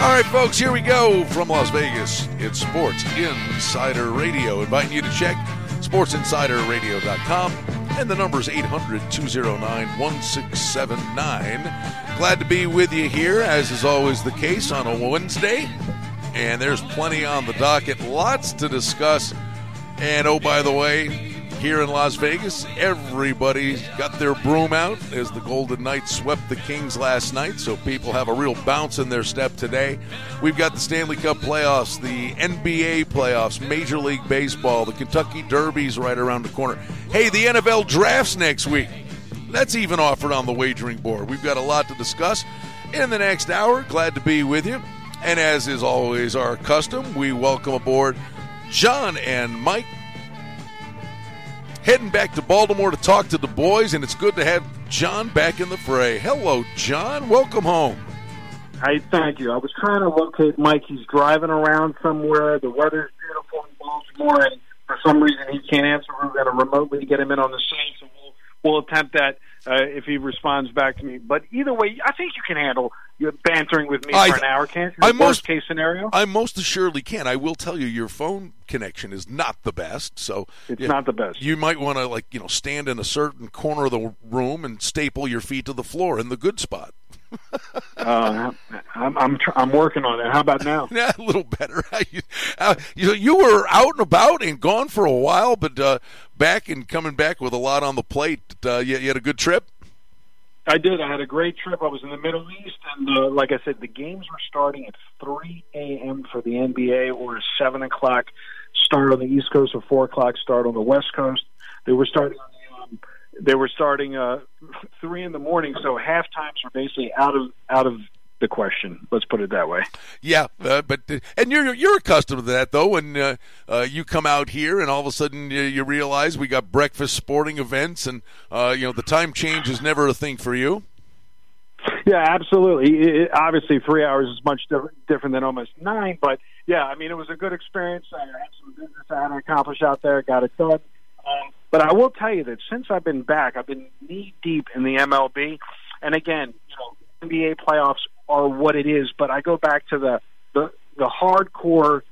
All right, folks, here we go from Las Vegas. It's Sports Insider Radio. Inviting you to check sportsinsiderradio.com. And the number is 800 209 1679. Glad to be with you here, as is always the case on a Wednesday. And there's plenty on the docket, lots to discuss. And oh, by the way, here in Las Vegas. Everybody's got their broom out as the Golden Knights swept the Kings last night, so people have a real bounce in their step today. We've got the Stanley Cup playoffs, the NBA playoffs, Major League Baseball, the Kentucky Derby's right around the corner. Hey, the NFL drafts next week. That's even offered on the wagering board. We've got a lot to discuss in the next hour. Glad to be with you. And as is always our custom, we welcome aboard John and Mike heading back to Baltimore to talk to the boys, and it's good to have John back in the fray. Hello, John. Welcome home. Hi, thank you. I was trying to locate Mike. He's driving around somewhere. The weather's beautiful in Baltimore, and for some reason he can't answer. We're going to remotely get him in on the site, so we'll, we'll attempt that uh, if he responds back to me. But either way, I think you can handle your bantering with me I, for an hour, can't you? I most, case scenario. I most assuredly can. I will tell you, your phone connection is not the best, so it's not the best. You might want to like you know stand in a certain corner of the room and staple your feet to the floor in the good spot. Uh, I'm I'm, tr- I'm working on it. How about now? yeah, a little better. you, uh, you, you were out and about and gone for a while, but uh, back and coming back with a lot on the plate. Uh, you, you had a good trip. I did. I had a great trip. I was in the Middle East, and uh, like I said, the games were starting at 3 a.m. for the NBA, or a 7 o'clock start on the East Coast, or 4 o'clock start on the West Coast. They were starting on the, they were starting uh, three in the morning, so half times were basically out of out of the question. Let's put it that way. Yeah, uh, but and you're you're accustomed to that though. When uh, uh, you come out here and all of a sudden you, you realize we got breakfast sporting events, and uh, you know the time change is never a thing for you. Yeah, absolutely. It, obviously, three hours is much different, different than almost nine, but yeah, I mean, it was a good experience. I had some business I had to accomplish out there, got it done. Um, but I will tell you that since I've been back, I've been knee deep in the MLB, and again, you know, NBA playoffs are what it is. But I go back to the the, the hardcore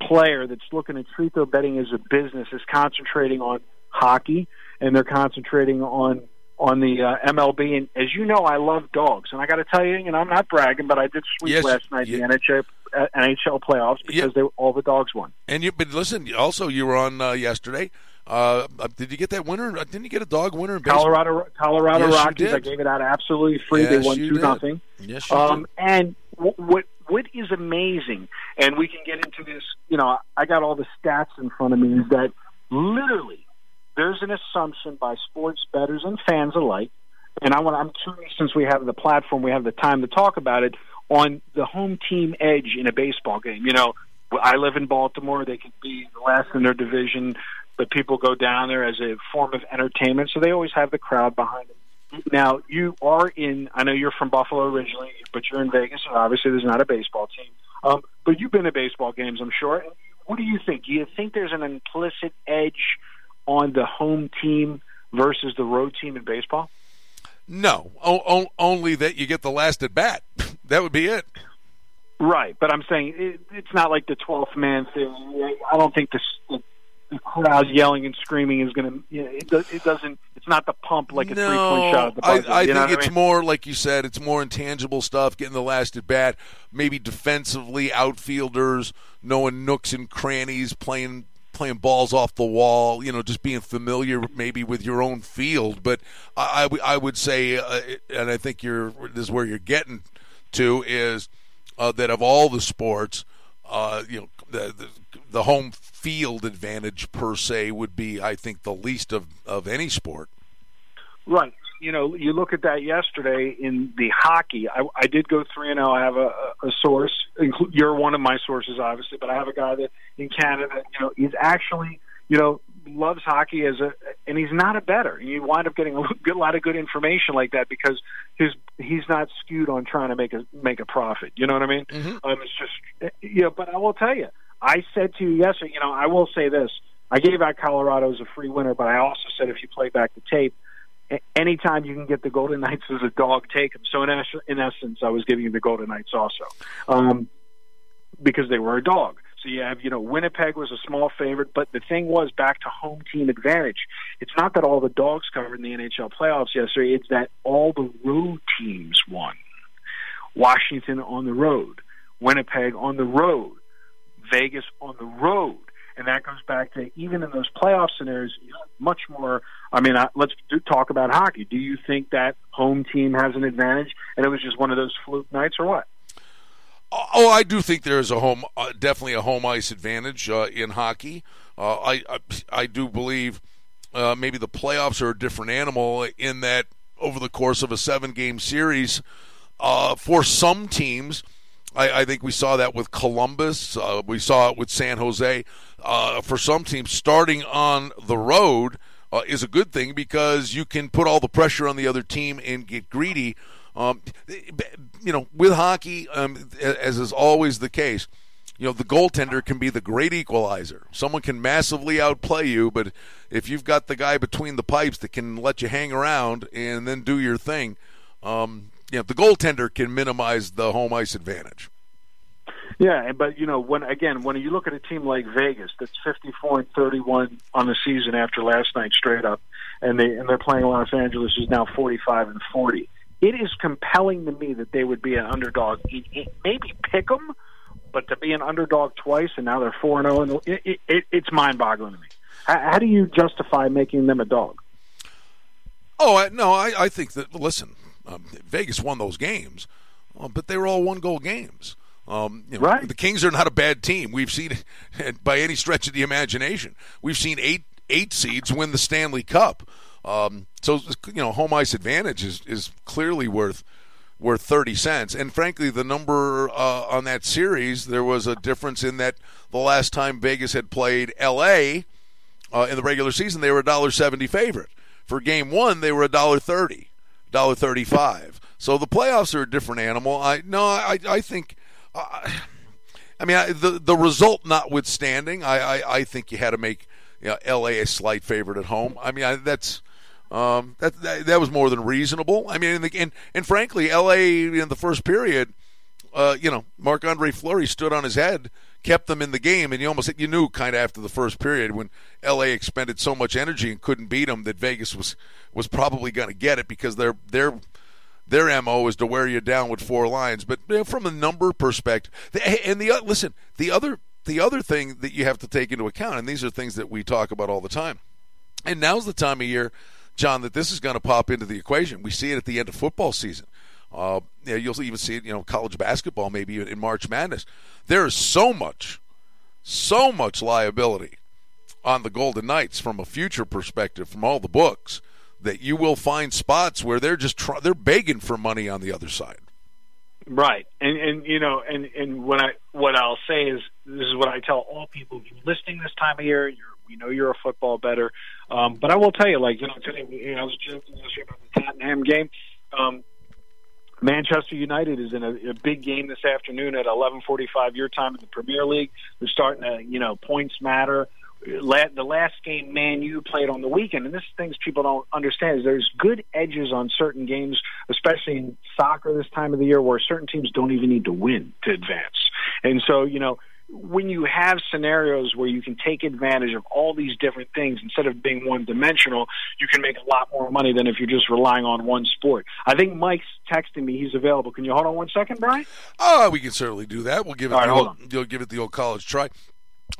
player that's looking at treat their betting as a business is concentrating on hockey and they're concentrating on on the uh, MLB. And as you know, I love dogs, and I got to tell you, know, I'm not bragging, but I did sweep yes, last night yeah. the NHL uh, NHL playoffs because yeah. they all the dogs won. And you, but listen, also you were on uh, yesterday. Uh, uh, did you get that winner? Uh, didn't you get a dog winner in baseball? Colorado Colorado yes, Rockies. I gave it out absolutely free. Yes, they won two did. nothing. Yes, you um, did. And w- what what is amazing, and we can get into this. You know, I got all the stats in front of me. Is that literally there's an assumption by sports bettors and fans alike, and I want I'm curious since we have the platform, we have the time to talk about it on the home team edge in a baseball game. You know, I live in Baltimore. They could be the last in their division but people go down there as a form of entertainment, so they always have the crowd behind them. Now, you are in, I know you're from Buffalo originally, but you're in Vegas, and obviously there's not a baseball team. Um, but you've been to baseball games, I'm sure. What do you think? Do you think there's an implicit edge on the home team versus the road team in baseball? No, o- o- only that you get the last at bat. that would be it. Right, but I'm saying it, it's not like the 12th man thing. I don't think the, the crowd yelling and screaming is going to. You know, it, it doesn't. It's not the pump like a no, three point shot. At the buzzer, I, I think it's I mean? more like you said. It's more intangible stuff. Getting the last at bat. Maybe defensively, outfielders knowing nooks and crannies, playing playing balls off the wall, you know, just being familiar maybe with your own field. But I, I, I would say, uh, and I think you're this is where you're getting to is uh, that of all the sports, uh, you know, the, the, home field advantage per se would be, I think, the least of, of any sport. Right. You know, you look at that yesterday in the hockey. I, I did go three and zero. I have a, a source. You're one of my sources, obviously, but I have a guy that in Canada, you know, he's actually, you know, loves hockey as a, and he's not a better. You wind up getting a good, lot of good information like that because his he's not skewed on trying to make a make a profit. You know what I mean? Mm-hmm. Um, it's just, you know. But I will tell you, I said to you yesterday, you know, I will say this. I gave out Colorado as a free winner, but I also said if you play back the tape, anytime you can get the Golden Knights as a dog, take them. So in, in essence, I was giving you the Golden Knights also um, because they were a dog. So you have, you know, Winnipeg was a small favorite, but the thing was back to home team advantage. It's not that all the dogs covered in the NHL playoffs yesterday; it's that all the road teams won. Washington on the road, Winnipeg on the road, Vegas on the road and that goes back to even in those playoff scenarios, much more. I mean, uh, let's do, talk about hockey. Do you think that home team has an advantage, and it was just one of those fluke nights, or what? Oh, I do think there is a home, uh, definitely a home ice advantage uh, in hockey. Uh, I, I, I do believe uh, maybe the playoffs are a different animal in that over the course of a seven game series, uh, for some teams I, I, think we saw that with Columbus. Uh, we saw it with San Jose. Uh, for some teams, starting on the road uh, is a good thing because you can put all the pressure on the other team and get greedy. Um, you know, with hockey, um, as is always the case, you know, the goaltender can be the great equalizer. Someone can massively outplay you, but if you've got the guy between the pipes that can let you hang around and then do your thing, um, you know, the goaltender can minimize the home ice advantage. Yeah, but you know, when again, when you look at a team like Vegas that's 54 and 31 on the season after last night straight up, and they and they're playing Los Angeles is now 45 and 40. It is compelling to me that they would be an underdog. Maybe pick them, but to be an underdog twice and now they're four and zero, oh, it, it, it's mind boggling to me. How, how do you justify making them a dog? Oh no, I, I think that listen, um, Vegas won those games, uh, but they were all one goal games. Um, you know, right. The Kings are not a bad team. We've seen, by any stretch of the imagination, we've seen eight eight seeds win the Stanley Cup. Um, so you know, home ice advantage is, is clearly worth worth thirty cents. And frankly, the number uh, on that series, there was a difference in that the last time Vegas had played L.A. Uh, in the regular season, they were a dollar seventy favorite. For Game One, they were a dollar thirty dollar thirty five. So the playoffs are a different animal. I no, I I think. Uh, I mean, the the result notwithstanding, I, I, I think you had to make you know, L.A. a slight favorite at home. I mean, I, that's um, that, that, that was more than reasonable. I mean, the, and and frankly, L.A. in the first period, uh, you know, Marc Andre Fleury stood on his head kept them in the game, and you almost you knew kind of after the first period when L.A. expended so much energy and couldn't beat them that Vegas was was probably going to get it because their their their mo is to wear you down with four lines. But you know, from a number perspective, and the listen, the other the other thing that you have to take into account, and these are things that we talk about all the time, and now's the time of year, John, that this is going to pop into the equation. We see it at the end of football season. Uh, you know, you'll even see it, you know, college basketball maybe in March Madness. There is so much, so much liability on the Golden Knights from a future perspective from all the books that you will find spots where they're just try- they're begging for money on the other side. Right, and and you know, and and what I what I'll say is this is what I tell all people: you're listening this time of year. You're we know you're a football better, um, but I will tell you, like you know, today you know, I was joking yesterday about the Tottenham game. Um, Manchester United is in a, a big game this afternoon at 11:45 your time in the Premier League. They're starting to, you know, points matter. The last game Man U played on the weekend, and this is things people don't understand is there's good edges on certain games, especially in soccer this time of the year, where certain teams don't even need to win to advance. And so, you know, when you have scenarios where you can take advantage of all these different things instead of being one dimensional, you can make a lot more money than if you're just relying on one sport. I think Mike's texting me; he's available. Can you hold on one second, Brian? Oh, we can certainly do that. We'll give it. All the old, you'll give it the old college try.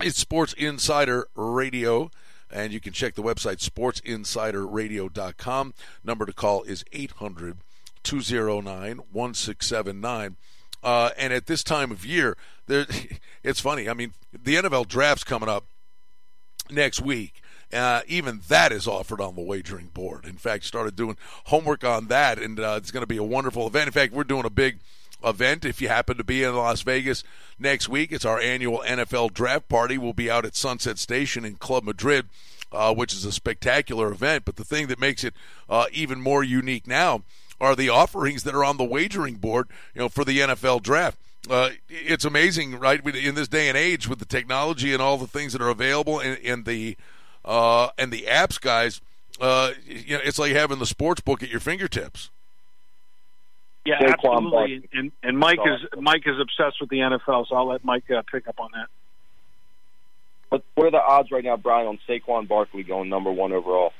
It's Sports Insider Radio. And you can check the website sportsinsiderradio.com. Number to call is 800 209 1679. Uh, and at this time of year, there, it's funny. I mean, the NFL draft's coming up next week. Uh, even that is offered on the wagering board. In fact, started doing homework on that, and uh, it's going to be a wonderful event. In fact, we're doing a big event if you happen to be in Las Vegas next week. It's our annual NFL draft party. We'll be out at Sunset Station in Club Madrid, uh, which is a spectacular event. But the thing that makes it uh, even more unique now are the offerings that are on the wagering board, you know, for the NFL draft. Uh, it's amazing, right? In this day and age, with the technology and all the things that are available, and, and the uh, and the apps, guys. uh, you know, it's like having the sports book at your fingertips. Yeah, absolutely. And, and Mike is Mike is obsessed with the NFL, so I'll let Mike uh, pick up on that. But what are the odds right now, Brian, on Saquon Barkley going number one overall?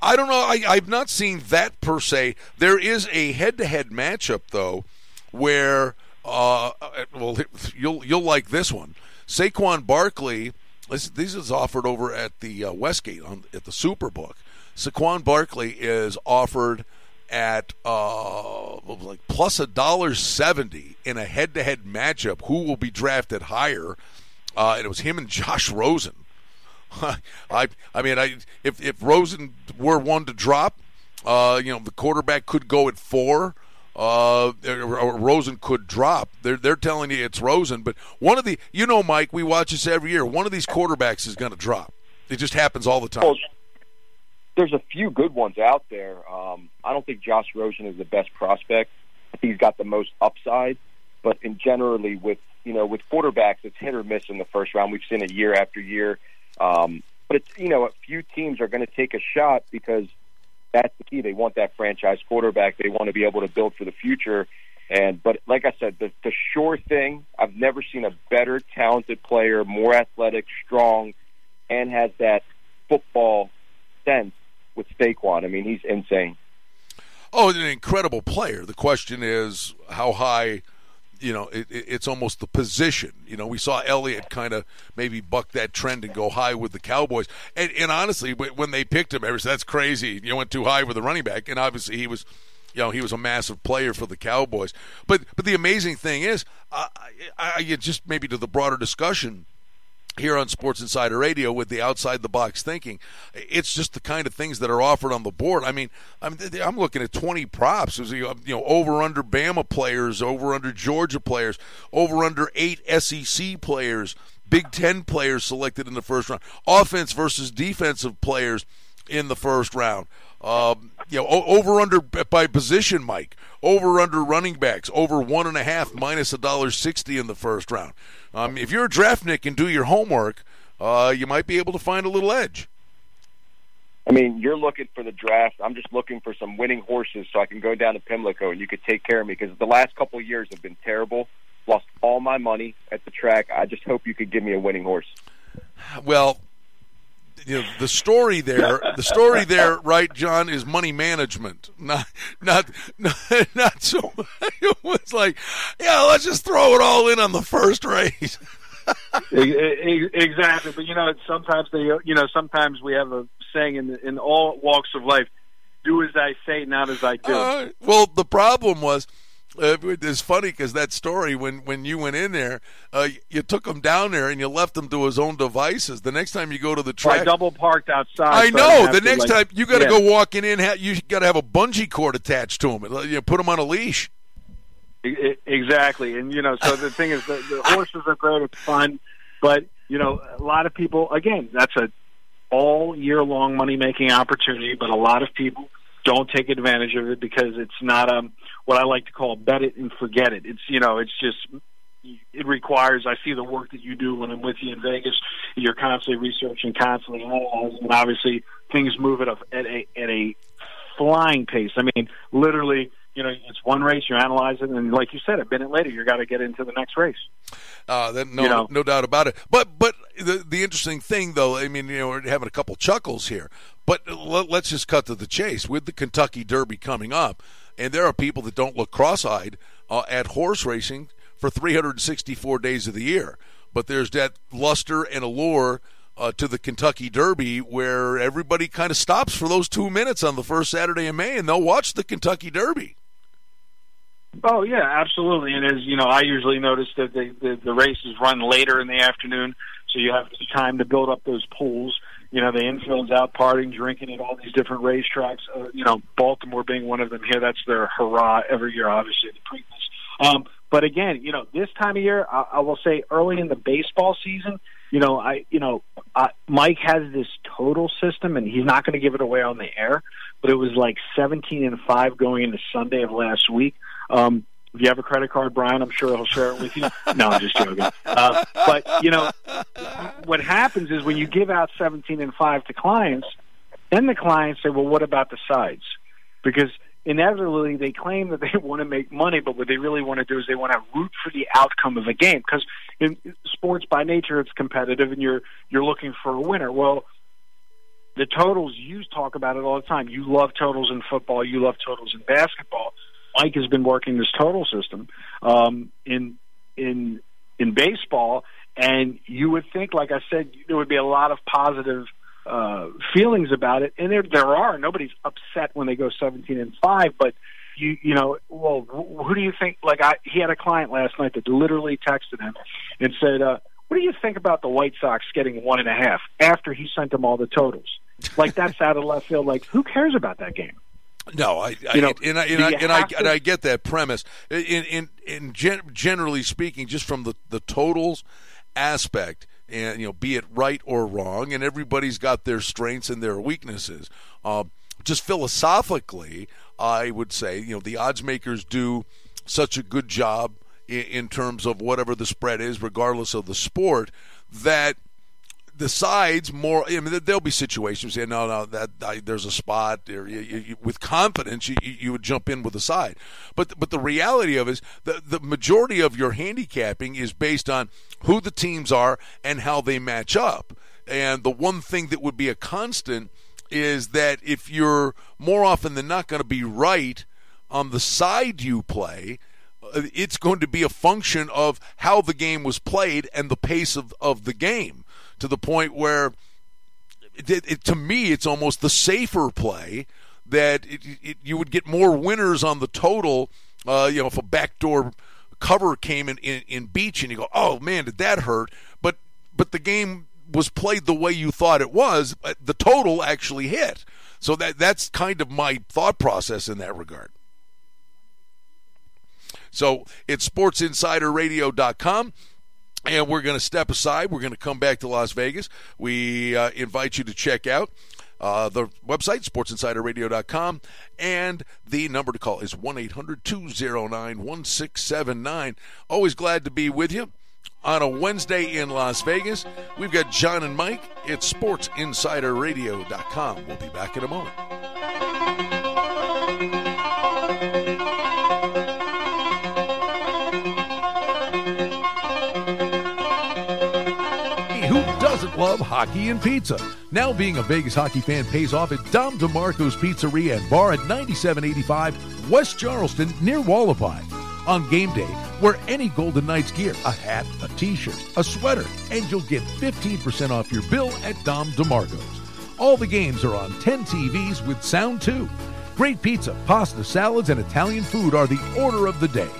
I don't know. I, I've not seen that per se. There is a head-to-head matchup though, where uh, well, you'll you'll like this one. Saquon Barkley. This, this is offered over at the uh, Westgate on, at the Superbook. Saquon Barkley is offered at uh, like plus a dollar seventy in a head-to-head matchup. Who will be drafted higher? Uh, and it was him and Josh Rosen. I I mean, I if if Rosen were one to drop, uh, you know, the quarterback could go at four. Uh, or Rosen could drop. They're they're telling you it's Rosen, but one of the you know, Mike, we watch this every year. One of these quarterbacks is going to drop. It just happens all the time. Well, there's a few good ones out there. Um, I don't think Josh Rosen is the best prospect. He's got the most upside, but in generally with you know with quarterbacks, it's hit or miss in the first round. We've seen it year after year. Um, but it's you know a few teams are going to take a shot because that's the key. They want that franchise quarterback. They want to be able to build for the future. And but like I said, the, the sure thing. I've never seen a better talented player, more athletic, strong, and has that football sense with Saquon. I mean, he's insane. Oh, an incredible player. The question is how high. You know, it, it's almost the position. You know, we saw Elliott kind of maybe buck that trend and go high with the Cowboys. And, and honestly, when they picked him, everyone said that's crazy. You went too high with the running back, and obviously he was you know he was a massive player for the Cowboys. But but the amazing thing is, I, I, just maybe to the broader discussion here on Sports Insider Radio with the outside the box thinking. It's just the kind of things that are offered on the board. I mean, I'm, I'm looking at 20 props. You know, over under Bama players, over under Georgia players, over under eight SEC players, Big Ten players selected in the first round, offense versus defensive players in the first round. Um, you know, over under by position, Mike. Over under running backs. Over one and a half minus a dollar sixty in the first round. Um, if you're a draftnik and do your homework, uh, you might be able to find a little edge. I mean, you're looking for the draft. I'm just looking for some winning horses so I can go down to Pimlico and you could take care of me because the last couple of years have been terrible. Lost all my money at the track. I just hope you could give me a winning horse. Well, you know, the story there, the story there, right, John, is money management, not not not, not so. It was like, yeah, let's just throw it all in on the first race. exactly, but you know, sometimes they, you know, sometimes we have a saying in in all walks of life: "Do as I say, not as I do." Uh, well, the problem was uh, it's funny because that story when when you went in there, uh, you took him down there and you left him to his own devices. The next time you go to the track, I double parked outside. I so know. I the next like, time you got to yeah. go walking in, you got to have a bungee cord attached to him. You know, put him on a leash. Exactly, and you know, so the thing is, the, the horses are great. It's fun, but you know, a lot of people. Again, that's a all year long money making opportunity, but a lot of people don't take advantage of it because it's not um what I like to call bet it and forget it. It's you know it's just it requires. I see the work that you do when I'm with you in Vegas. You're constantly researching, constantly analyzing, and obviously things move at a at a at a flying pace. I mean, literally you know, it's one race, you analyze it, and like you said, a minute later, you got to get into the next race. Uh, then, no, you know? no doubt about it. But but the the interesting thing, though, I mean, you know, we're having a couple chuckles here, but let, let's just cut to the chase with the Kentucky Derby coming up, and there are people that don't look cross-eyed uh, at horse racing for 364 days of the year, but there's that luster and allure. Uh, to the Kentucky Derby, where everybody kind of stops for those two minutes on the first Saturday in May, and they'll watch the Kentucky Derby. Oh yeah, absolutely. And as you know, I usually notice that the, the the races run later in the afternoon, so you have time to build up those pools. You know, the infield's out partying, drinking at all these different racetracks. Uh, you know, Baltimore being one of them here. That's their hurrah every year. Obviously, the Preakness. Um, but again, you know, this time of year, I, I will say early in the baseball season, you know, I, you know, uh, Mike has this total system, and he's not going to give it away on the air. But it was like 17 and five going into Sunday of last week. Um, if you have a credit card, Brian, I'm sure he'll share it with you. No, I'm just joking. Uh, but you know, what happens is when you give out 17 and five to clients, Then the clients say, well, what about the sides? Because inevitably they claim that they want to make money, but what they really want to do is they want to root for the outcome of a game. Because in sports, by nature, it's competitive, and you're you're looking for a winner. Well, the totals you talk about it all the time. You love totals in football. You love totals in basketball. Mike has been working this total system um, in in in baseball, and you would think, like I said, there would be a lot of positive uh, feelings about it, and there there are. Nobody's upset when they go seventeen and five, but you you know, well, who do you think? Like I, he had a client last night that literally texted him and said, uh, "What do you think about the White Sox getting one and a half after he sent them all the totals?" Like that's out of left field. Like who cares about that game? No, I, I, know, and I and I, and I, and I get that premise. In in, in gen, generally speaking, just from the the totals aspect, and you know, be it right or wrong, and everybody's got their strengths and their weaknesses. Uh, just philosophically, I would say, you know, the odds makers do such a good job in, in terms of whatever the spread is, regardless of the sport, that the sides more. I mean, there'll be situations. Yeah, no, no, that I, there's a spot. Or you, you, with confidence, you, you would jump in with the side. But but the reality of it is the the majority of your handicapping is based on who the teams are and how they match up. And the one thing that would be a constant is that if you're more often than not going to be right on the side you play, uh, it's going to be a function of how the game was played and the pace of, of the game to the point where, it, it, to me, it's almost the safer play that it, you would get more winners on the total. Uh, you know, if a backdoor cover came in, in, in beach and you go, oh man, did that hurt? But but the game was played the way you thought it was. The total actually hit. So that that's kind of my thought process in that regard. So it's sportsinsiderradio.com. And we're going to step aside. We're going to come back to Las Vegas. We uh, invite you to check out uh, the website, sportsinsiderradio.com, and the number to call is 1 800 209 1679. Always glad to be with you on a Wednesday in Las Vegas. We've got John and Mike. It's sportsinsiderradio.com. We'll be back in a moment. Love hockey and pizza. Now being a Vegas hockey fan pays off at Dom DeMarco's Pizzeria and Bar at 9785 West Charleston near Hualapai. On game day, wear any Golden Knights gear, a hat, a t-shirt, a sweater, and you'll get 15% off your bill at Dom DeMarco's. All the games are on 10 TVs with sound too. Great pizza, pasta, salads, and Italian food are the order of the day.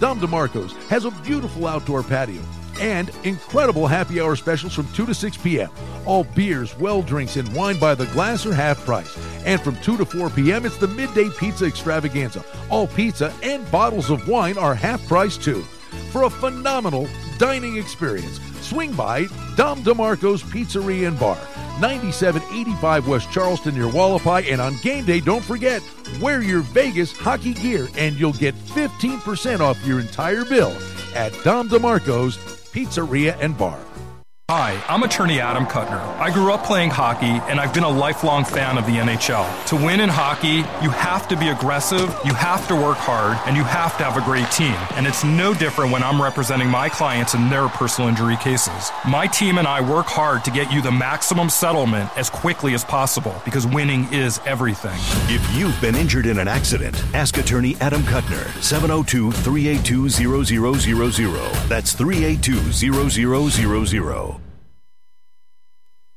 Dom DeMarco's has a beautiful outdoor patio and incredible happy hour specials from 2 to 6 p.m. All beers, well drinks, and wine by the glass are half price. And from 2 to 4 p.m., it's the midday pizza extravaganza. All pizza and bottles of wine are half price too. For a phenomenal dining experience, swing by Dom DeMarco's Pizzeria and Bar, 9785 West Charleston near Hualapai. And on game day, don't forget, wear your Vegas hockey gear and you'll get 15% off your entire bill at Dom DeMarco's Pizzeria and Bar. Hi, I'm attorney Adam Kutner. I grew up playing hockey and I've been a lifelong fan of the NHL. To win in hockey, you have to be aggressive, you have to work hard, and you have to have a great team. And it's no different when I'm representing my clients in their personal injury cases. My team and I work hard to get you the maximum settlement as quickly as possible because winning is everything. If you've been injured in an accident, ask attorney Adam Kutner, 702 382 0000. That's 382 0000.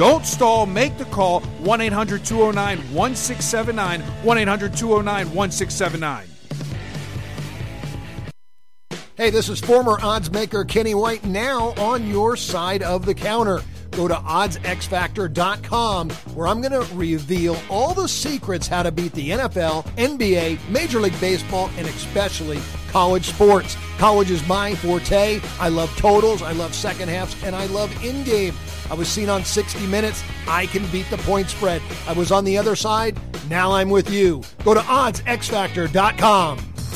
Don't stall. Make the call 1 800 209 1679. 1 800 209 1679. Hey, this is former odds maker Kenny White now on your side of the counter. Go to oddsxfactor.com where I'm going to reveal all the secrets how to beat the NFL, NBA, Major League Baseball, and especially college sports. College is my forte. I love totals, I love second halves, and I love in game. I was seen on 60 Minutes. I can beat the point spread. I was on the other side. Now I'm with you. Go to oddsxfactor.com.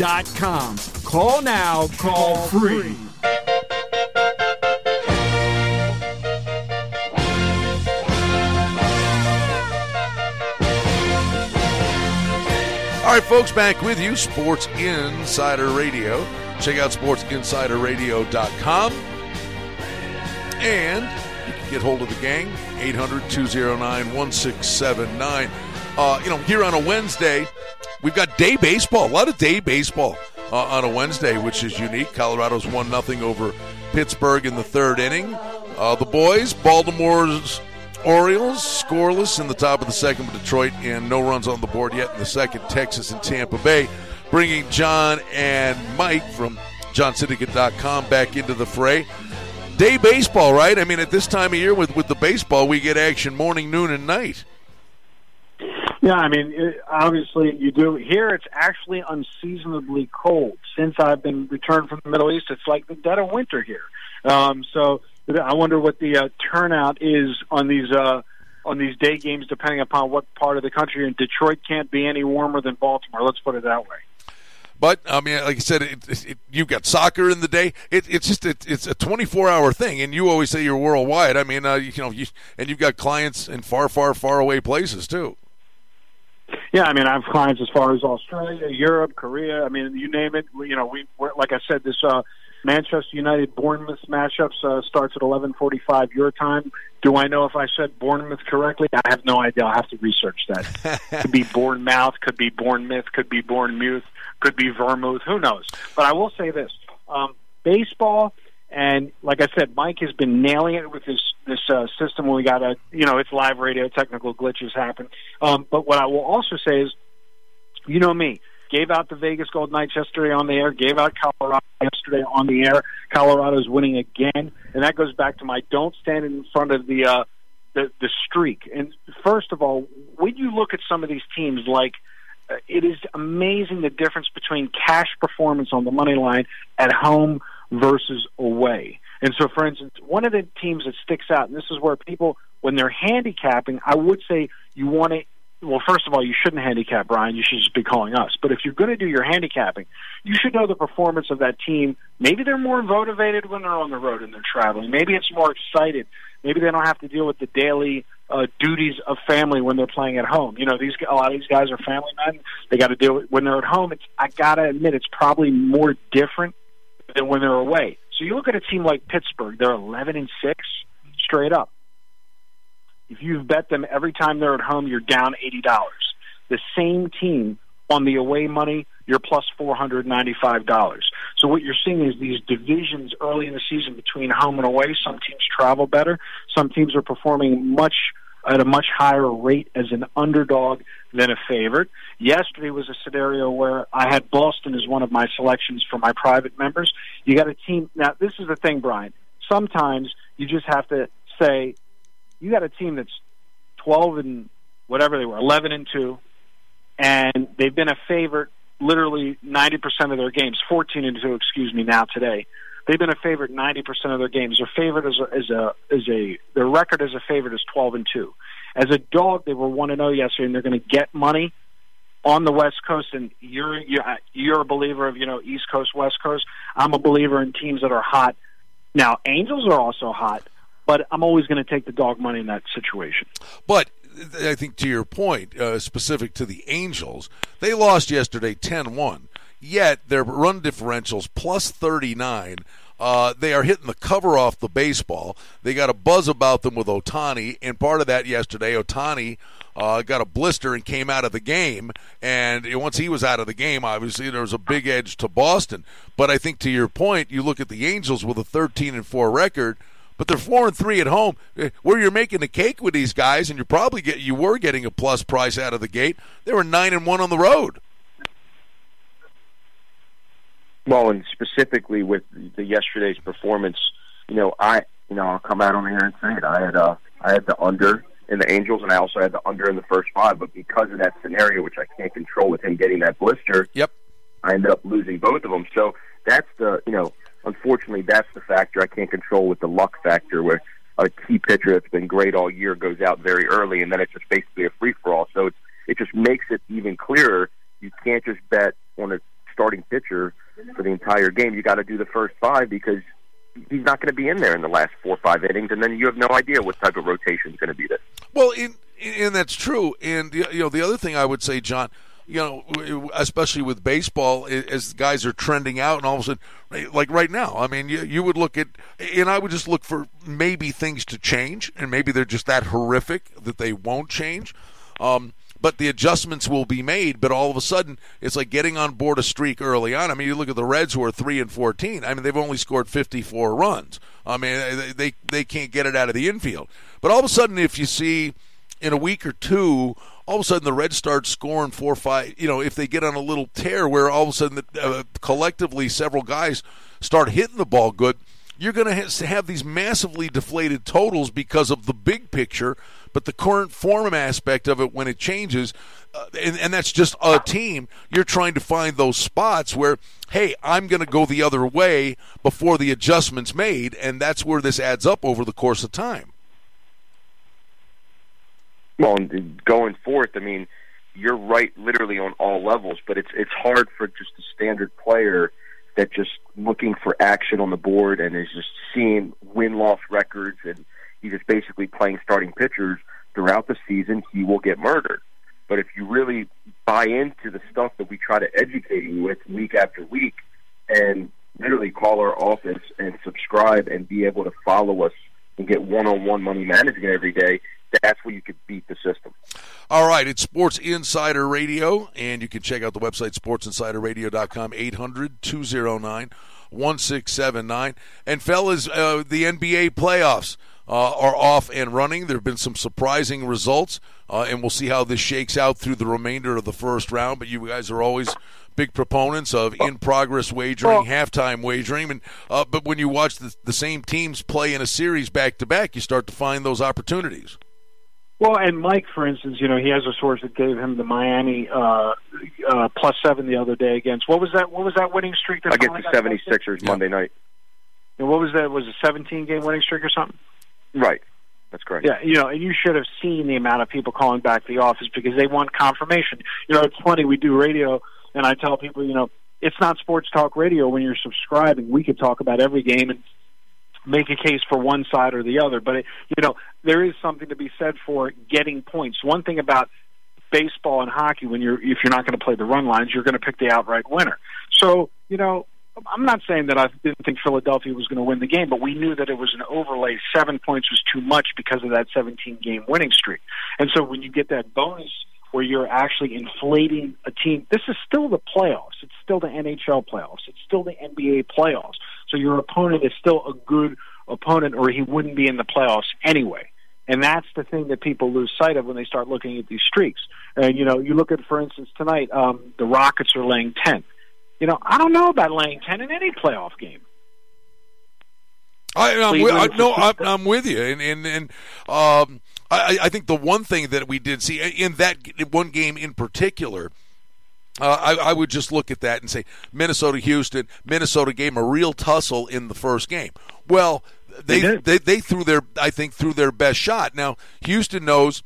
Call now. Call free. All right, folks, back with you, Sports Insider Radio. Check out sportsinsiderradio.com. And you can get hold of the gang, 800 209 1679. Uh, You know, here on a Wednesday, we've got day baseball, a lot of day baseball uh, on a Wednesday, which is unique. Colorado's 1 nothing over Pittsburgh in the third inning. Uh, the boys, Baltimore's Orioles scoreless in the top of the second with Detroit and no runs on the board yet in the second. Texas and Tampa Bay bringing John and Mike from johnsyndicate.com back into the fray. Day baseball, right? I mean, at this time of year with, with the baseball, we get action morning, noon, and night. Yeah, I mean, it, obviously you do. Here, it's actually unseasonably cold. Since I've been returned from the Middle East, it's like the dead of winter here. Um, so I wonder what the uh, turnout is on these uh, on these day games, depending upon what part of the country. And Detroit can't be any warmer than Baltimore. Let's put it that way. But I mean, like I said, it, it, you've got soccer in the day. It, it's just it's a 24 hour thing, and you always say you're worldwide. I mean, uh, you, you know, you, and you've got clients in far, far, far away places too. Yeah, I mean, I have clients as far as Australia, Europe, Korea. I mean, you name it. You know, we we're, like I said, this uh, Manchester United Bournemouth matchups uh, starts at 11:45 your time. Do I know if I said Bournemouth correctly? I have no idea. I'll have to research that. could be Bournemouth, could be Bournemouth, could be Bournemouth, could be Vermouth. Who knows? But I will say this: um, baseball, and like I said, Mike has been nailing it with this this uh, system. When we got a, you know, it's live radio, technical glitches happen. Um, but what I will also say is, you know me gave out the Vegas Gold Knights yesterday on the air, gave out Colorado yesterday on the air. Colorado's winning again, and that goes back to my don't stand in front of the uh, the, the streak. And first of all, when you look at some of these teams, like Uh, it is amazing the difference between cash performance on the money line at home versus away. And so, for instance, one of the teams that sticks out, and this is where people, when they're handicapping, I would say you want to well, first of all, you shouldn't handicap Brian. You should just be calling us. But if you're going to do your handicapping, you should know the performance of that team. Maybe they're more motivated when they're on the road and they're traveling. Maybe it's more excited. Maybe they don't have to deal with the daily uh, duties of family when they're playing at home. You know, these a lot of these guys are family men. They got to deal with when they're at home. It's I gotta admit, it's probably more different than when they're away. So you look at a team like Pittsburgh; they're 11 and six straight up. If you've bet them every time they're at home, you're down eighty dollars. The same team on the away money, you're plus four hundred ninety-five dollars. So what you're seeing is these divisions early in the season between home and away. Some teams travel better. Some teams are performing much at a much higher rate as an underdog than a favorite. Yesterday was a scenario where I had Boston as one of my selections for my private members. You got a team. Now, this is the thing, Brian. Sometimes you just have to say, you got a team that's 12 and whatever they were, 11 and 2, and they've been a favorite literally 90% of their games, 14 and 2, excuse me, now today. They've been a favorite 90% of their games. Their favorite is a, is a, is a, their record as a favorite is 12 and 2. As a dog, they were 1 and 0 yesterday, and they're going to get money on the West Coast, and you're, you're you're a believer of you know East Coast, West Coast. I'm a believer in teams that are hot Now, Angels are also hot, but I'm always going to take the dog money in that situation. But I think to your point, uh, specific to the Angels, they lost yesterday 10 1, yet their run differentials plus 39. Uh, they are hitting the cover off the baseball. They got a buzz about them with Ohtani, and part of that yesterday, Ohtani uh, got a blister and came out of the game. And once he was out of the game, obviously there was a big edge to Boston. But I think to your point, you look at the Angels with a 13 and four record but they're four and three at home, eh, where you're making a cake with these guys, and you're probably get you were getting a plus price out of the gate. They were nine and one on the road. Well, and specifically with the yesterday's performance, you know, I you know I'll come out on here and say it. I had uh I had the under in the Angels, and I also had the under in the first five. But because of that scenario, which I can't control with him getting that blister, yep, I ended up losing both of them. So that's the you know unfortunately, that's the factor I can't control with the luck factor, where a key pitcher that's been great all year goes out very early, and then it's just basically a free for all. So it it just makes it even clearer. You can't just bet on a starting pitcher for the entire game. You got to do the first five because he's not going to be in there in the last four or five innings, and then you have no idea what type of rotation is going to be there. Well, in, and that's true. And you know, the other thing I would say, John, you know, especially with baseball, as guys are trending out, and all of a sudden, like right now, I mean, you, you would look at, and I would just look for maybe things to change, and maybe they're just that horrific that they won't change. Um, but the adjustments will be made. But all of a sudden, it's like getting on board a streak early on. I mean, you look at the Reds who are three and fourteen. I mean, they've only scored fifty-four runs. I mean, they they, they can't get it out of the infield. But all of a sudden, if you see in a week or two all of a sudden the Reds start scoring four five. You know, if they get on a little tear where all of a sudden uh, collectively several guys start hitting the ball good, you're going to have these massively deflated totals because of the big picture. But the current form aspect of it, when it changes, uh, and, and that's just a team, you're trying to find those spots where, hey, I'm going to go the other way before the adjustments made, and that's where this adds up over the course of time. Well, going forth, I mean, you're right, literally on all levels. But it's it's hard for just a standard player that just looking for action on the board and is just seeing win loss records and he's just basically playing starting pitchers throughout the season. He will get murdered. But if you really buy into the stuff that we try to educate you with week after week, and literally call our office and subscribe and be able to follow us and get one-on-one money management every day, that's where you could beat the system. All right, it's Sports Insider Radio, and you can check out the website sportsinsiderradio.com, 800 209 1679. And, fellas, uh, the NBA playoffs. Uh, are off and running. There have been some surprising results, uh, and we'll see how this shakes out through the remainder of the first round. But you guys are always big proponents of in progress wagering, halftime wagering. And uh, but when you watch the, the same teams play in a series back to back, you start to find those opportunities. Well, and Mike, for instance, you know, he has a source that gave him the Miami uh, uh, plus seven the other day against what was that? What was that winning streak? That against the 76ers Monday night. And what was that? Was a 17 game winning streak or something? Right. That's correct. Yeah, you know, and you should have seen the amount of people calling back the office because they want confirmation. You know, it's funny we do radio, and I tell people, you know, it's not sports talk radio when you're subscribing. We could talk about every game and make a case for one side or the other. But it, you know, there is something to be said for getting points. One thing about baseball and hockey, when you're if you're not going to play the run lines, you're going to pick the outright winner. So you know. I'm not saying that I didn't think Philadelphia was going to win the game, but we knew that it was an overlay. Seven points was too much because of that 17 game winning streak. And so when you get that bonus where you're actually inflating a team. This is still the playoffs. It's still the NHL playoffs. It's still the NBA playoffs. So your opponent is still a good opponent, or he wouldn't be in the playoffs anyway. And that's the thing that people lose sight of when they start looking at these streaks. And you know, you look at, for instance, tonight, um, the Rockets are laying ten. You know, I don't know about laying ten in any playoff game. I, I'm with, I, no, I'm, I'm with you, and and and um, I, I think the one thing that we did see in that one game in particular. Uh, I, I, would just look at that and say Minnesota Houston. Minnesota gave a real tussle in the first game. Well, they they, they, they threw their I think threw their best shot. Now Houston knows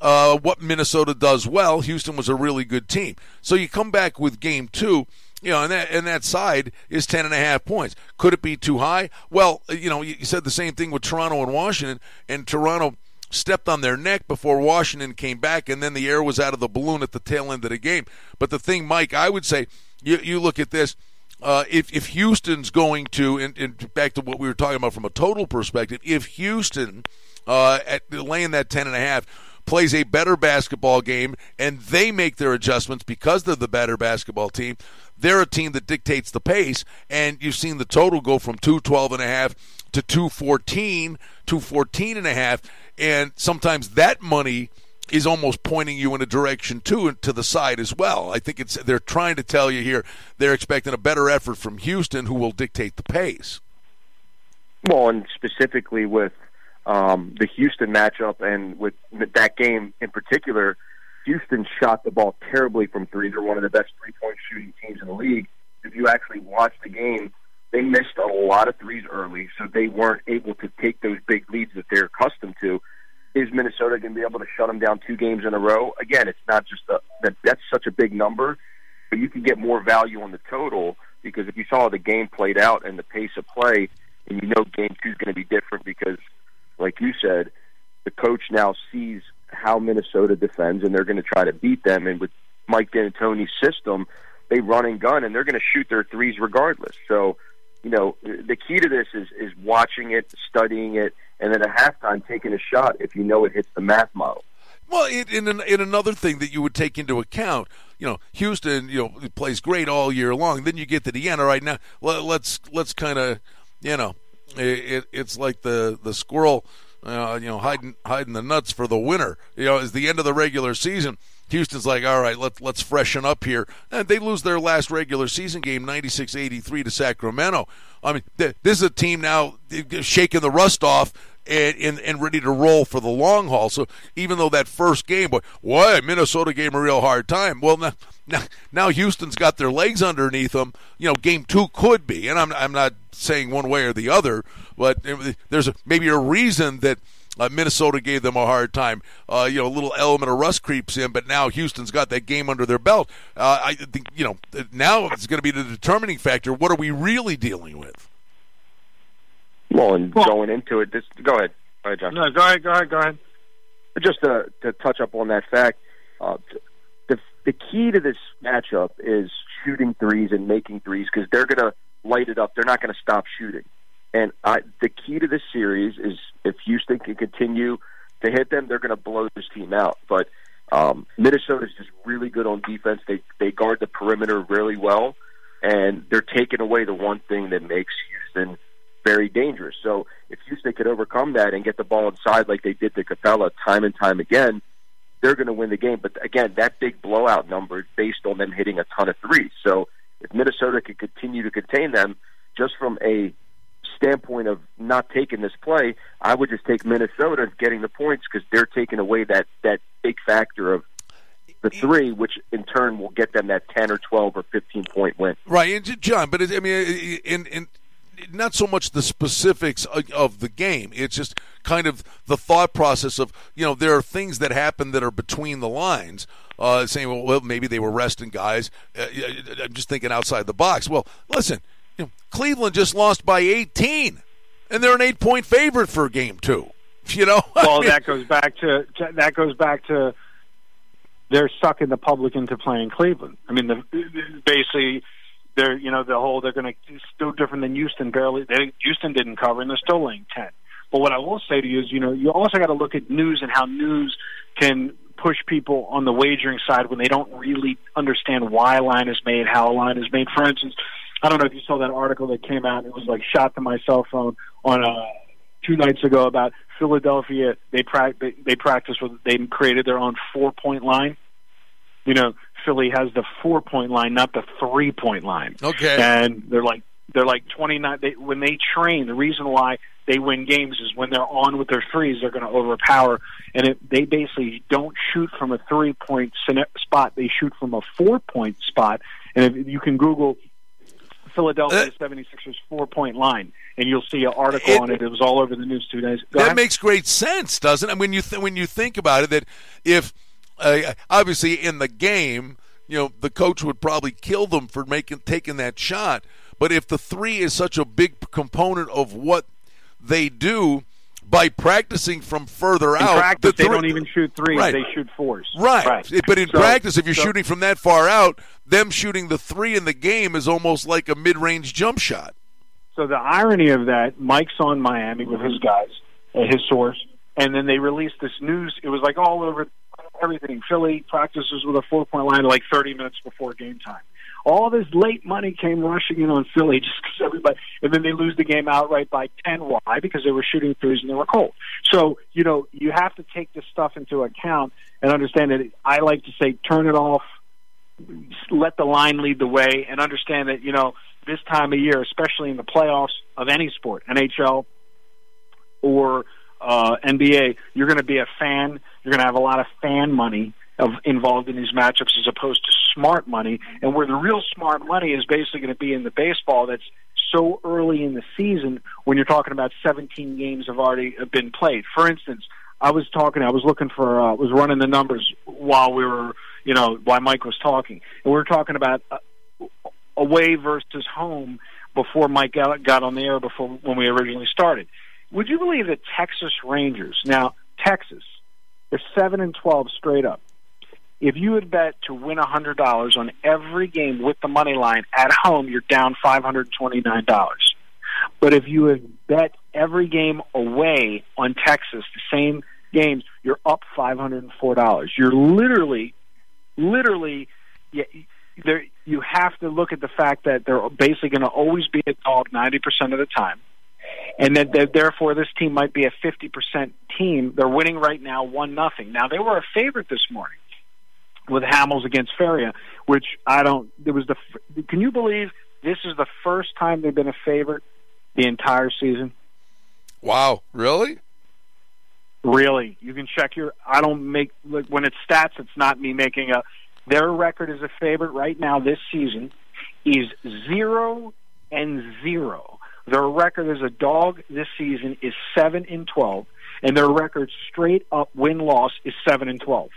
uh, what Minnesota does well. Houston was a really good team. So you come back with game two, You know, and that and that side is ten and a half points. Could it be too high? Well, you know, you said the same thing with Toronto and Washington, and Toronto stepped on their neck before Washington came back, and then the air was out of the balloon at the tail end of the game. But the thing, Mike, I would say, you, you look at this. Uh, if, if Houston's going to, and, and, back to what we were talking about from a total perspective, if Houston uh, at laying that ten and a half plays a better basketball game and they make their adjustments because they're the better basketball team, they're a team that dictates the pace. And you've seen the total go from 212 and a half to 214, 214 and a half. And sometimes that money is almost pointing you in a direction too to the side as well. I think it's they're trying to tell you here they're expecting a better effort from Houston who will dictate the pace. Well, and specifically with um, the Houston matchup and with that game in particular, Houston shot the ball terribly from three. They're one of the best three point shooting teams in the league. If you actually watch the game, they missed a lot of threes early, so they weren't able to take those big leads that they're accustomed to. Is Minnesota going to be able to shut them down two games in a row? Again, it's not just a, that that's such a big number, but you can get more value on the total because if you saw the game played out and the pace of play, and you know game two is going to be different because, like you said, the coach now sees how Minnesota defends, and they're going to try to beat them. And with Mike D'Antoni's system, they run and gun, and they're going to shoot their threes regardless. So, you know, the key to this is is watching it, studying it, and then at halftime taking a shot if you know it hits the math model. Well, in, in, in another thing that you would take into account, you know, Houston, you know, plays great all year long. Then you get to the end. All right, now let's let's kind of, you know, it, it's like the the squirrel uh, you know, hiding hiding the nuts for the winter. You know, as the end of the regular season. Houston's like, all right, let's let's freshen up here. And they lose their last regular season game, 96-83 to Sacramento. I mean, this is a team now shaking the rust off and, and, and ready to roll for the long haul. So even though that first game, boy, why Minnesota gave a real hard time. Well, now, now, now Houston's got their legs underneath them. You know, game two could be, and I'm I'm not saying one way or the other, but there's a, maybe a reason that. Uh, Minnesota gave them a hard time. Uh, you know, a little element of rust creeps in, but now Houston's got that game under their belt. Uh, I think you know now it's going to be the determining factor. What are we really dealing with? Well, and well, going into it, this go ahead. Go ahead, John. No, go ahead. Go ahead. Go ahead. Just to, to touch up on that fact, uh, the the key to this matchup is shooting threes and making threes because they're going to light it up. They're not going to stop shooting. And I, the key to this series is if Houston can continue to hit them, they're going to blow this team out. But um, Minnesota is just really good on defense. They they guard the perimeter really well, and they're taking away the one thing that makes Houston very dangerous. So if Houston could overcome that and get the ball inside like they did to Capela time and time again, they're going to win the game. But again, that big blowout number is based on them hitting a ton of threes. So if Minnesota can continue to contain them, just from a standpoint of not taking this play, I would just take Minnesota getting the points because they're taking away that that big factor of the three, which in turn will get them that ten or twelve or fifteen point win. Right, John. But it, I mean, in in not so much the specifics of the game. It's just kind of the thought process of you know there are things that happen that are between the lines. Uh, saying, well, well, maybe they were resting guys. Uh, I'm just thinking outside the box. Well, listen, you know, Cleveland just lost by 18, and they're an eight point favorite for game two. You know, well, I mean, that goes back to that goes back to they're sucking the public into playing Cleveland. I mean, the, basically they're you know the whole they're going to still different than Houston. Barely they, Houston didn't cover, and they're still laying ten. But what I will say to you is, you know, you also got to look at news and how news can push people on the wagering side when they don't really understand why a line is made, how a line is made. For instance, I don't know if you saw that article that came out. It was like shot to my cell phone on uh, two nights ago about Philadelphia. They pra- they, they practice with they created their own four point line. You know, Philly has the four point line, not the three point line. Okay. And they're like they're like twenty nine. They, when they train, the reason why they win games is when they're on with their threes, they're going to overpower. And it, they basically don't shoot from a three point spot; they shoot from a four point spot. And if you can Google Philadelphia uh, 76ers four point line, and you'll see an article it, on it. It was all over the news two days. Go that ahead. makes great sense, doesn't it? When you th- when you think about it, that if uh, obviously in the game you know, the coach would probably kill them for making taking that shot. But if the three is such a big component of what they do by practicing from further In out, practice, the they don't even shoot threes; Right. they shoot fours. Right. right. But in So- practice, if you're so- shooting from that far out, them shooting the three in the game is almost like a mid-range jump shot. So the irony of that, Mike's on Miami with his guys, his source, and then they released this news. It was like all over everything. Philly practices with a four-point line like 30 minutes before game time. All this late money came rushing in on Philly just because everybody, and then they lose the game outright by 10. Why? Because they were shooting threes and they were cold. So you know you have to take this stuff into account and understand that. I like to say, turn it off let the line lead the way and understand that you know this time of year, especially in the playoffs of any sport, NHL or uh, NBA, you're going to be a fan. You're going to have a lot of fan money of, involved in these matchups as opposed to smart money. And where the real smart money is basically going to be in the baseball that's so early in the season when you're talking about 17 games have already been played. For instance, I was talking, I was looking for, uh, was running the numbers while we were, you know, while Mike was talking, and we were talking about uh, away versus home before Mike got, got on the air before when we originally started. Would you believe that Texas Rangers now Texas, they're seven and twelve straight up. If you had bet to win a hundred dollars on every game with the money line at home, you're down five hundred twenty nine dollars. But if you had bet every game away on Texas, the same games, you're up five hundred and four dollars. You're literally, literally, yeah, there. You have to look at the fact that they're basically going to always be a dog ninety percent of the time, and that, that therefore this team might be a fifty percent team. They're winning right now, one nothing. Now they were a favorite this morning with Hamels against Feria, which I don't. There was the. Can you believe this is the first time they've been a favorite the entire season? Wow, really? Really, you can check your. I don't make like, when it's stats. It's not me making a. Their record as a favorite right now this season is zero and zero. Their record as a dog this season is seven and twelve, and their record straight up win loss is seven and twelve.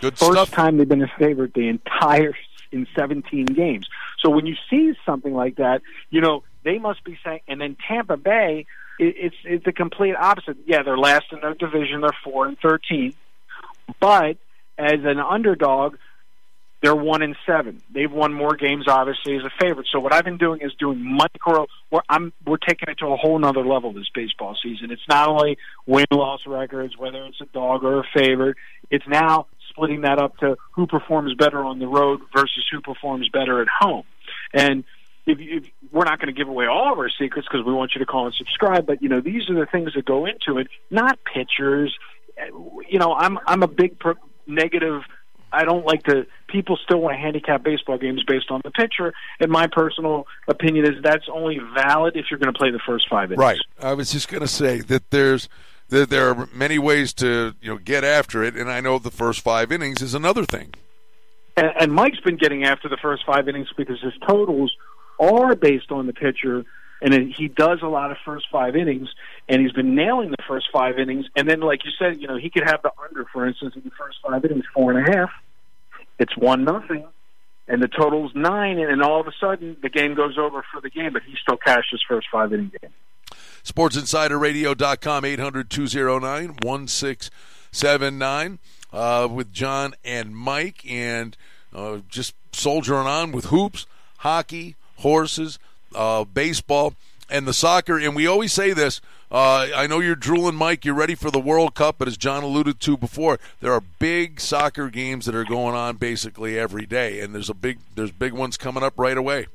Good First stuff. time they've been a favorite the entire in 17 games. So when you see something like that, you know they must be saying. And then Tampa Bay, it, it's it's the complete opposite. Yeah, they're last in their division. They're four and 13, but as an underdog, they're one in seven. They've won more games, obviously, as a favorite. So what I've been doing is doing micro. We're, I'm we're taking it to a whole nother level this baseball season. It's not only win loss records, whether it's a dog or a favorite. It's now splitting that up to who performs better on the road versus who performs better at home. And if, if we're not going to give away all of our secrets because we want you to call and subscribe, but you know these are the things that go into it, not pitchers. You know, I'm I'm a big pro- negative. I don't like to. People still want to handicap baseball games based on the pitcher, and my personal opinion is that's only valid if you're going to play the first five innings. Right. I was just going to say that there's that there are many ways to you know get after it, and I know the first five innings is another thing. And, and Mike's been getting after the first five innings because his totals are based on the pitcher, and he does a lot of first five innings, and he's been nailing the first five innings. And then, like you said, you know, he could have the under, for instance, in the first five innings, four and a half. It's one nothing, and the total's nine, and, and all of a sudden the game goes over for the game, but he still cashed his first five inning game. SportsInsiderRadio.com, 800 209 1679 uh, with John and Mike, and uh, just soldiering on with hoops, hockey, horses, uh, baseball, and the soccer. And we always say this. Uh, I know you're drooling, Mike. You're ready for the World Cup, but as John alluded to before, there are big soccer games that are going on basically every day, and there's a big there's big ones coming up right away.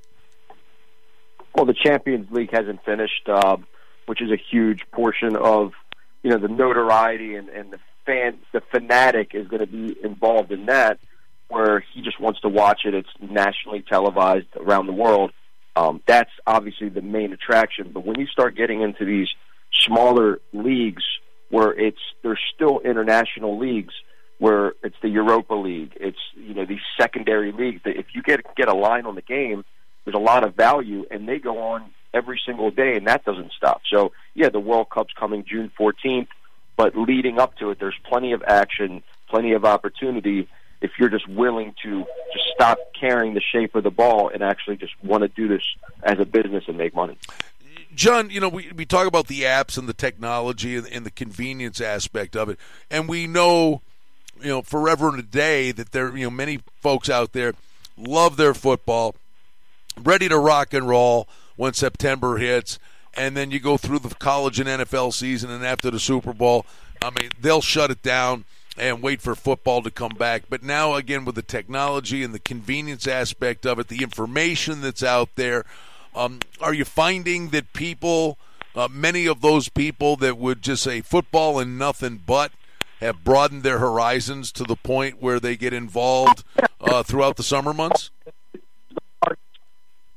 Well, the Champions League hasn't finished, uh, which is a huge portion of you know the notoriety and, and the fan, the fanatic is going to be involved in that, where he just wants to watch it. It's nationally televised around the world. Um, that's obviously the main attraction. But when you start getting into these smaller leagues, where it's there's still international leagues, where it's the Europa League, it's you know these secondary leagues. That if you get get a line on the game, there's a lot of value, and they go on every single day, and that doesn't stop. So yeah, the World Cup's coming June 14th, but leading up to it, there's plenty of action, plenty of opportunity if you're just willing to just stop caring the shape of the ball and actually just want to do this as a business and make money. John, you know, we, we talk about the apps and the technology and, and the convenience aspect of it, and we know, you know, forever and a day that there, you know, many folks out there love their football, ready to rock and roll when September hits, and then you go through the college and NFL season, and after the Super Bowl, I mean, they'll shut it down and wait for football to come back. But now, again, with the technology and the convenience aspect of it, the information that's out there, um, are you finding that people, uh, many of those people that would just say football and nothing but, have broadened their horizons to the point where they get involved uh, throughout the summer months?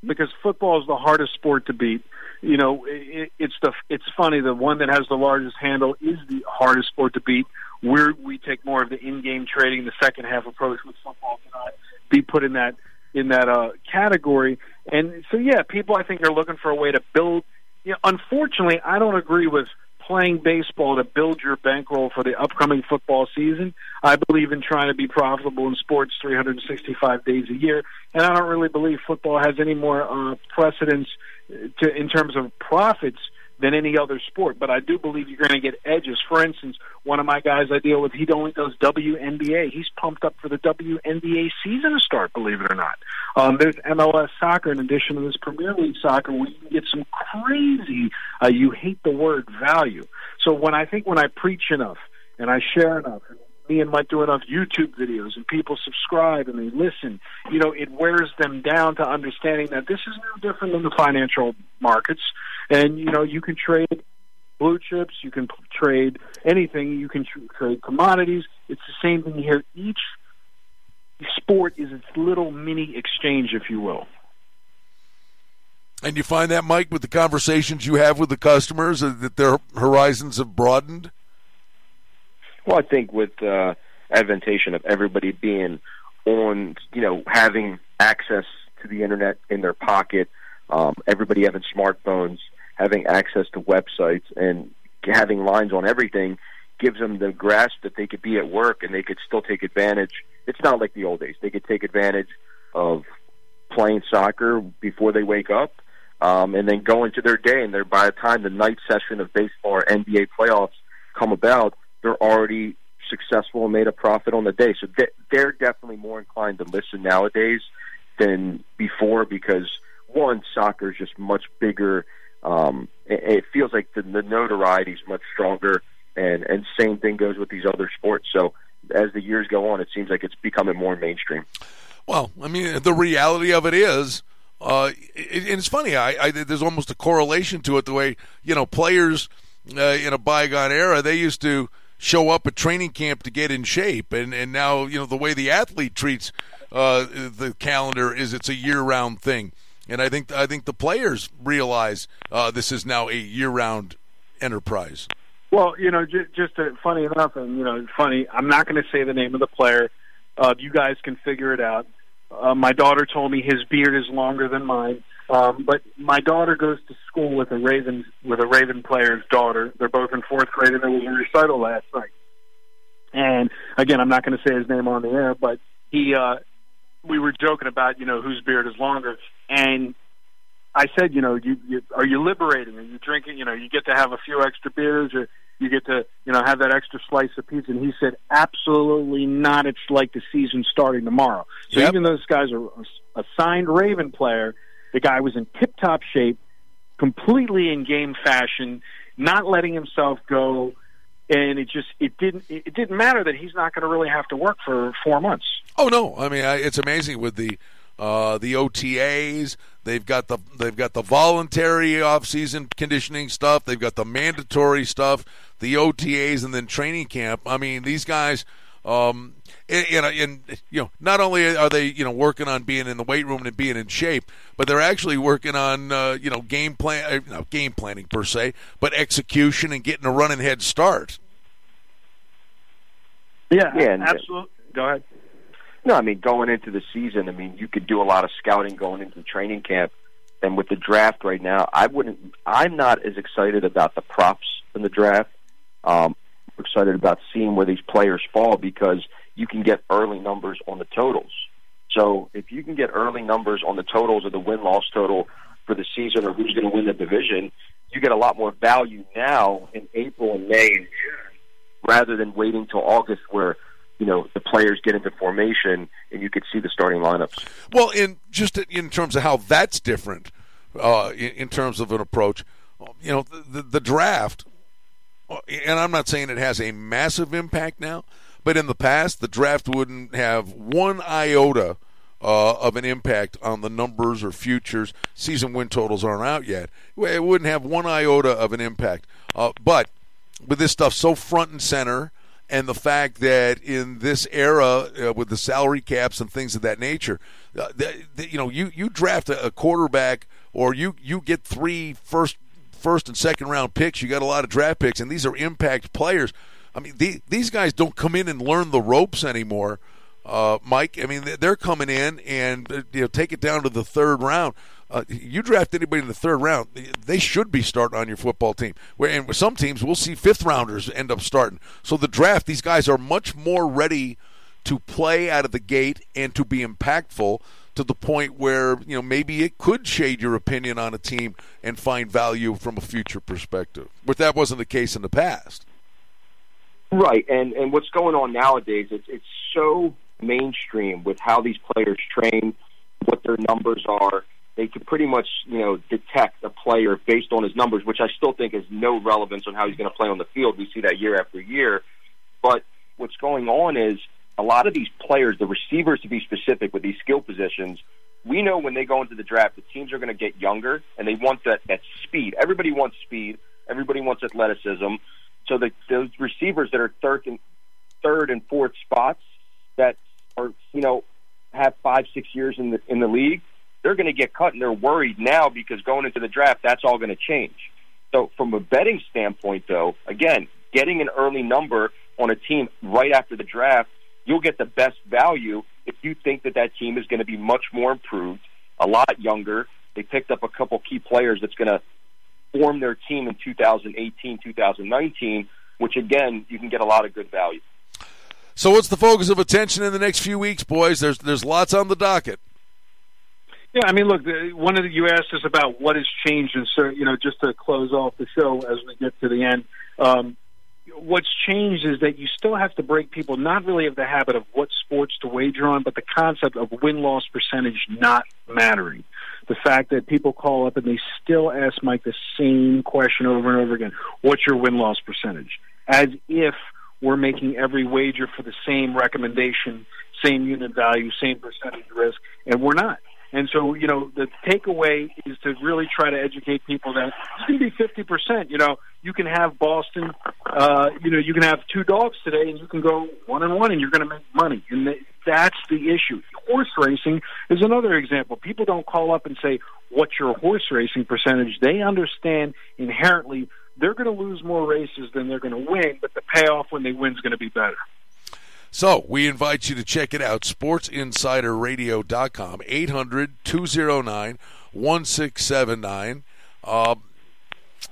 Because football is the hardest sport to beat. You know, it, it's the it's funny. The one that has the largest handle is the hardest sport to beat. We're we take more of the in-game trading, the second half approach with football cannot be put in that in that uh, category. And so, yeah, people I think are looking for a way to build. You know, unfortunately, I don't agree with playing baseball to build your bankroll for the upcoming football season. I believe in trying to be profitable in sports 365 days a year, and I don't really believe football has any more uh, precedence to in terms of profits than any other sport. But I do believe you're going to get edges. For instance, one of my guys I deal with, he only does WNBA. He's pumped up for the WNBA season to start, believe it or not. Um, there's MLS soccer in addition to this Premier League soccer where you can get some crazy, uh, you hate the word value. So when I think when I preach enough and I share enough, me and Mike do enough YouTube videos and people subscribe and they listen, you know, it wears them down to understanding that this is no different than the financial markets. And, you know, you can trade blue chips, you can trade anything, you can tr- trade commodities. It's the same thing here. Each sport is its little mini exchange, if you will. And you find that, Mike, with the conversations you have with the customers, uh, that their horizons have broadened? Well, I think with uh, adventation of everybody being on, you know, having access to the internet in their pocket, um, everybody having smartphones, having access to websites, and having lines on everything gives them the grasp that they could be at work and they could still take advantage. It's not like the old days. They could take advantage of playing soccer before they wake up, um, and then go into their day. And they're by the time the night session of baseball or NBA playoffs come about, they're already successful and made a profit on the day. So they're definitely more inclined to listen nowadays than before because one, soccer is just much bigger. Um, it feels like the, the notoriety is much stronger, and and same thing goes with these other sports. So as the years go on, it seems like it's becoming more mainstream. Well, I mean, the reality of it is, uh, it, and it's funny. I, I, there's almost a correlation to it. The way you know players uh, in a bygone era, they used to show up at training camp to get in shape, and and now you know the way the athlete treats uh, the calendar is it's a year round thing, and I think I think the players realize uh, this is now a year round enterprise. Well, you know, just, just uh, funny enough, and you know, funny. I'm not going to say the name of the player. Uh, you guys can figure it out. Uh, my daughter told me his beard is longer than mine. Um, but my daughter goes to school with a Raven with a Raven player's daughter. They're both in fourth grade, and there was a recital last night. And again, I'm not going to say his name on the air, but he, uh, we were joking about, you know, whose beard is longer, and I said, you know, you, you are you liberating? Are you drinking? You know, you get to have a few extra beers, or you get to, you know, have that extra slice of pizza. And he said, absolutely not. It's like the season starting tomorrow. So yep. even though this guy's a, a signed Raven player, the guy was in tip top shape, completely in game fashion, not letting himself go. And it just it didn't it didn't matter that he's not going to really have to work for four months. Oh no! I mean, I, it's amazing with the uh, the OTAs. They've got the they've got the voluntary off-season conditioning stuff. They've got the mandatory stuff, the OTAs, and then training camp. I mean, these guys um, and, and, you know, not only are they you know working on being in the weight room and being in shape, but they're actually working on uh, you know game plan, uh, not game planning per se, but execution and getting a running head start. Yeah, yeah, absolutely. Go ahead. No, I mean going into the season, I mean you could do a lot of scouting going into the training camp, and with the draft right now, I wouldn't. I'm not as excited about the props in the draft. Um, excited about seeing where these players fall because you can get early numbers on the totals. So if you can get early numbers on the totals of the win loss total for the season or who's going to win the division, you get a lot more value now in April and May and June rather than waiting till August where you know the players get into formation and you could see the starting lineups. Well, in just in terms of how that's different, uh, in, in, terms of an approach, you know, the, the draft, and I'm not saying it has a massive impact now, but in the past, the draft wouldn't have one iota. Uh, of an impact on the numbers or futures. Season win totals aren't out yet. It wouldn't have one iota of an impact. Uh, but with this stuff so front and center, and the fact that in this era uh, with the salary caps and things of that nature, uh, you know, you you draft a, a, quarterback or you you get three first first and second round picks. You got a lot of draft picks, and these are impact players. I mean, the, these guys don't come in and learn the ropes anymore. Uh, Mike, I mean, they're coming in and uh, you know take it down to the third round. Uh, you draft anybody in the third round, they should be starting on your football team. Where and some teams we'll see fifth rounders end up starting. So the draft, these guys are much more ready to play out of the gate and to be impactful to the point where you know maybe it could shade your opinion on a team and find value from a future perspective. But that wasn't the case in the past. Right, and and what's going on nowadays? It's it's so mainstream with how these players train, what their numbers are they can pretty much, you know, detect a player based on his numbers, which I still think has no relevance on how he's going to play on the field. We see that year after year. But what's going on is a lot of these players, the receivers to be specific with these skill positions, we know when they go into the draft, the teams are going to get younger and they want that, that speed. Everybody wants speed. Everybody wants athleticism. So the, those receivers that are third and third and fourth spots that are, you know, have five, six years in the in the league, they're going to get cut and they're worried now because going into the draft, that's all going to change. So, from a betting standpoint, though, again, getting an early number on a team right after the draft, you'll get the best value if you think that that team is going to be much more improved, a lot younger. They picked up a couple key players that's going to form their team in 2018, 2019, which again, you can get a lot of good value. So, what's the focus of attention in the next few weeks, boys? There's there's lots on the docket. Yeah, I mean, look, one of the, you asked us about what has changed, and so you know, just to close off the show as we get to the end, um, what's changed is that you still have to break people not really of the habit of what sports to wager on, but the concept of win loss percentage not mattering. The fact that people call up and they still ask Mike the same question over and over again: "What's your win loss percentage?" As if we're making every wager for the same recommendation, same unit value, same percentage risk, and we're not. And so, you know, the takeaway is to really try to educate people that it's going to be 50%. You know, you can have Boston, uh, you know, you can have two dogs today and you can go one and one and you're going to make money. And that's the issue. Horse racing is another example. People don't call up and say, what's your horse racing percentage? They understand inherently they're going to lose more races than they're going to win, but the payoff when they win is going to be better. So we invite you to check it out, sportsinsiderradio.com, 800 209 1679. Um,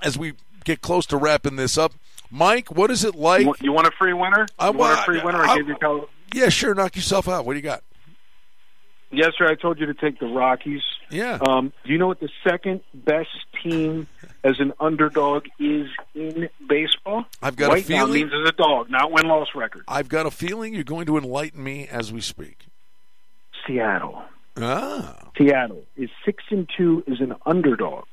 as we get close to wrapping this up, Mike, what is it like? You want, a free winner? You want a free winner? I, I, I Yeah, sure. Knock yourself out. What do you got? Yesterday, I told you to take the Rockies. Yeah. Um, do you know what the second best team as an underdog is in baseball? I've got right a feeling. Means as a dog, not win loss record. I've got a feeling you're going to enlighten me as we speak. Seattle. Ah. Seattle is six and two as an underdog,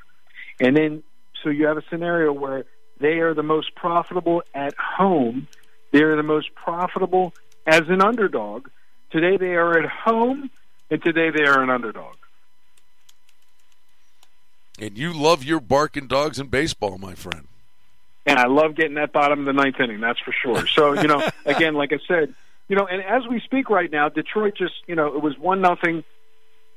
and then so you have a scenario where they are the most profitable at home. They are the most profitable as an underdog. Today they are at home and today they are an underdog. And you love your barking dogs in baseball, my friend. And I love getting that bottom of the ninth inning, that's for sure. So, you know, again, like I said, you know, and as we speak right now, Detroit just, you know, it was one nothing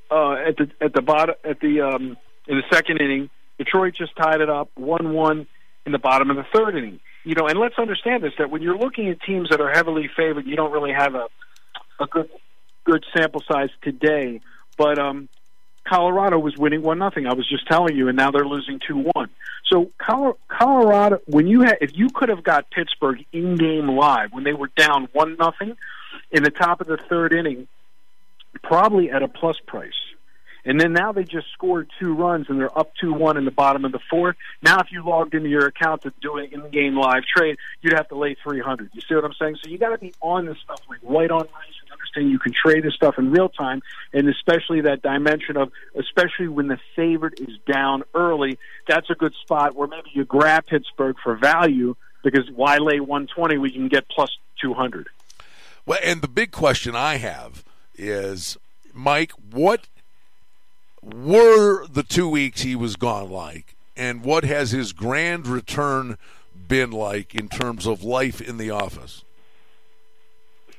uh, at the at the bottom at the um, in the second inning. Detroit just tied it up one one in the bottom of the third inning. You know, and let's understand this that when you're looking at teams that are heavily favored, you don't really have a a good good sample size today, but um, Colorado was winning one nothing. I was just telling you, and now they're losing two one. So Colorado, when you had, if you could have got Pittsburgh in game live when they were down one nothing in the top of the third inning, probably at a plus price. And then now they just scored two runs and they're up 2 1 in the bottom of the fourth. Now, if you logged into your account to do an in game live trade, you'd have to lay 300. You see what I'm saying? So you got to be on this stuff like white on rice and understand you can trade this stuff in real time. And especially that dimension of, especially when the favorite is down early, that's a good spot where maybe you grab Pittsburgh for value because why lay 120 when you can get plus 200? Well, and the big question I have is, Mike, what were the two weeks he was gone like, and what has his grand return been like in terms of life in the office?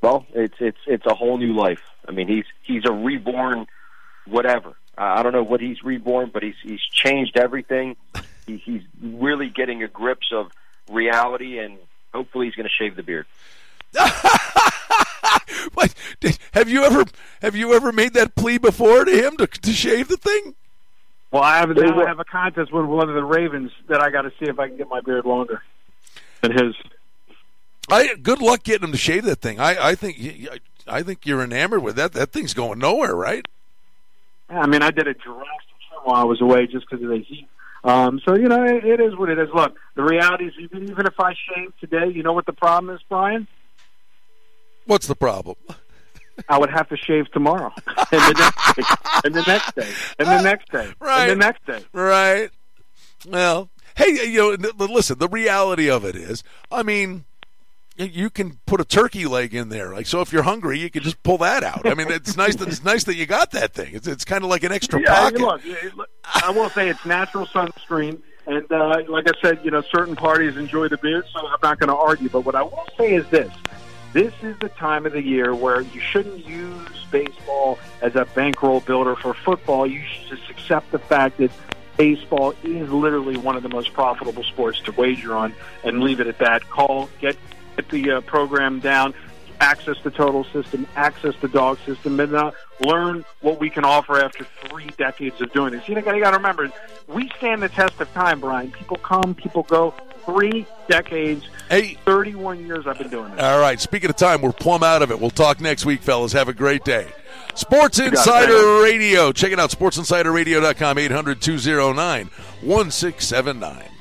Well, it's it's it's a whole new life. I mean, he's he's a reborn, whatever. I don't know what he's reborn, but he's he's changed everything. He, he's really getting a grips of reality, and hopefully, he's going to shave the beard. what, Did, have you ever have you ever made that plea before to him to, to shave the thing? Well, I have now I have a contest with one of the Ravens that I got to see if I can get my beard longer than his. I good luck getting him to shave that thing. I I think I think you're enamored with that. That thing's going nowhere, right? Yeah, I mean, I did a drastic trim while I was away just because of the heat. Um, so you know, it, it is what it is. Look, the reality is, even even if I shave today, you know what the problem is, Brian? What's the problem? I would have to shave tomorrow, and the next day, and the next day, and the next day, right. and the next day. Right. Well, hey, you know, listen. The reality of it is, I mean, you can put a turkey leg in there. Like so, if you're hungry, you can just pull that out. I mean, it's nice that it's nice that you got that thing. It's it's kind of like an extra yeah, pocket. Look, I will say it's natural sunscreen. And uh, like I said, you know, certain parties enjoy the beard, so I'm not going to argue. But what I will say is this: this is the time of the year where you shouldn't use baseball as a bankroll builder for football. You should just accept the fact that baseball is literally one of the most profitable sports to wager on and leave it at that. Call, get, get the uh, program down, access the total system, access the dog system, and uh, learn what we can offer after three decades of doing this. You, know, you got to remember, we stand the test of time, Brian. People come, people go. Three decades Hey, 31 years I've been doing this. All right. Speaking of time, we're plumb out of it. We'll talk next week, fellas. Have a great day. Sports Insider Radio. Check it out, sportsinsiderradio.com, 800 209 1679.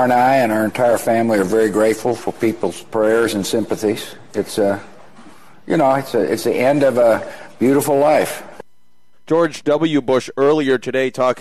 Laura and I and our entire family are very grateful for people's prayers and sympathies. It's a, you know, it's a, it's the end of a beautiful life. George W. Bush earlier today talking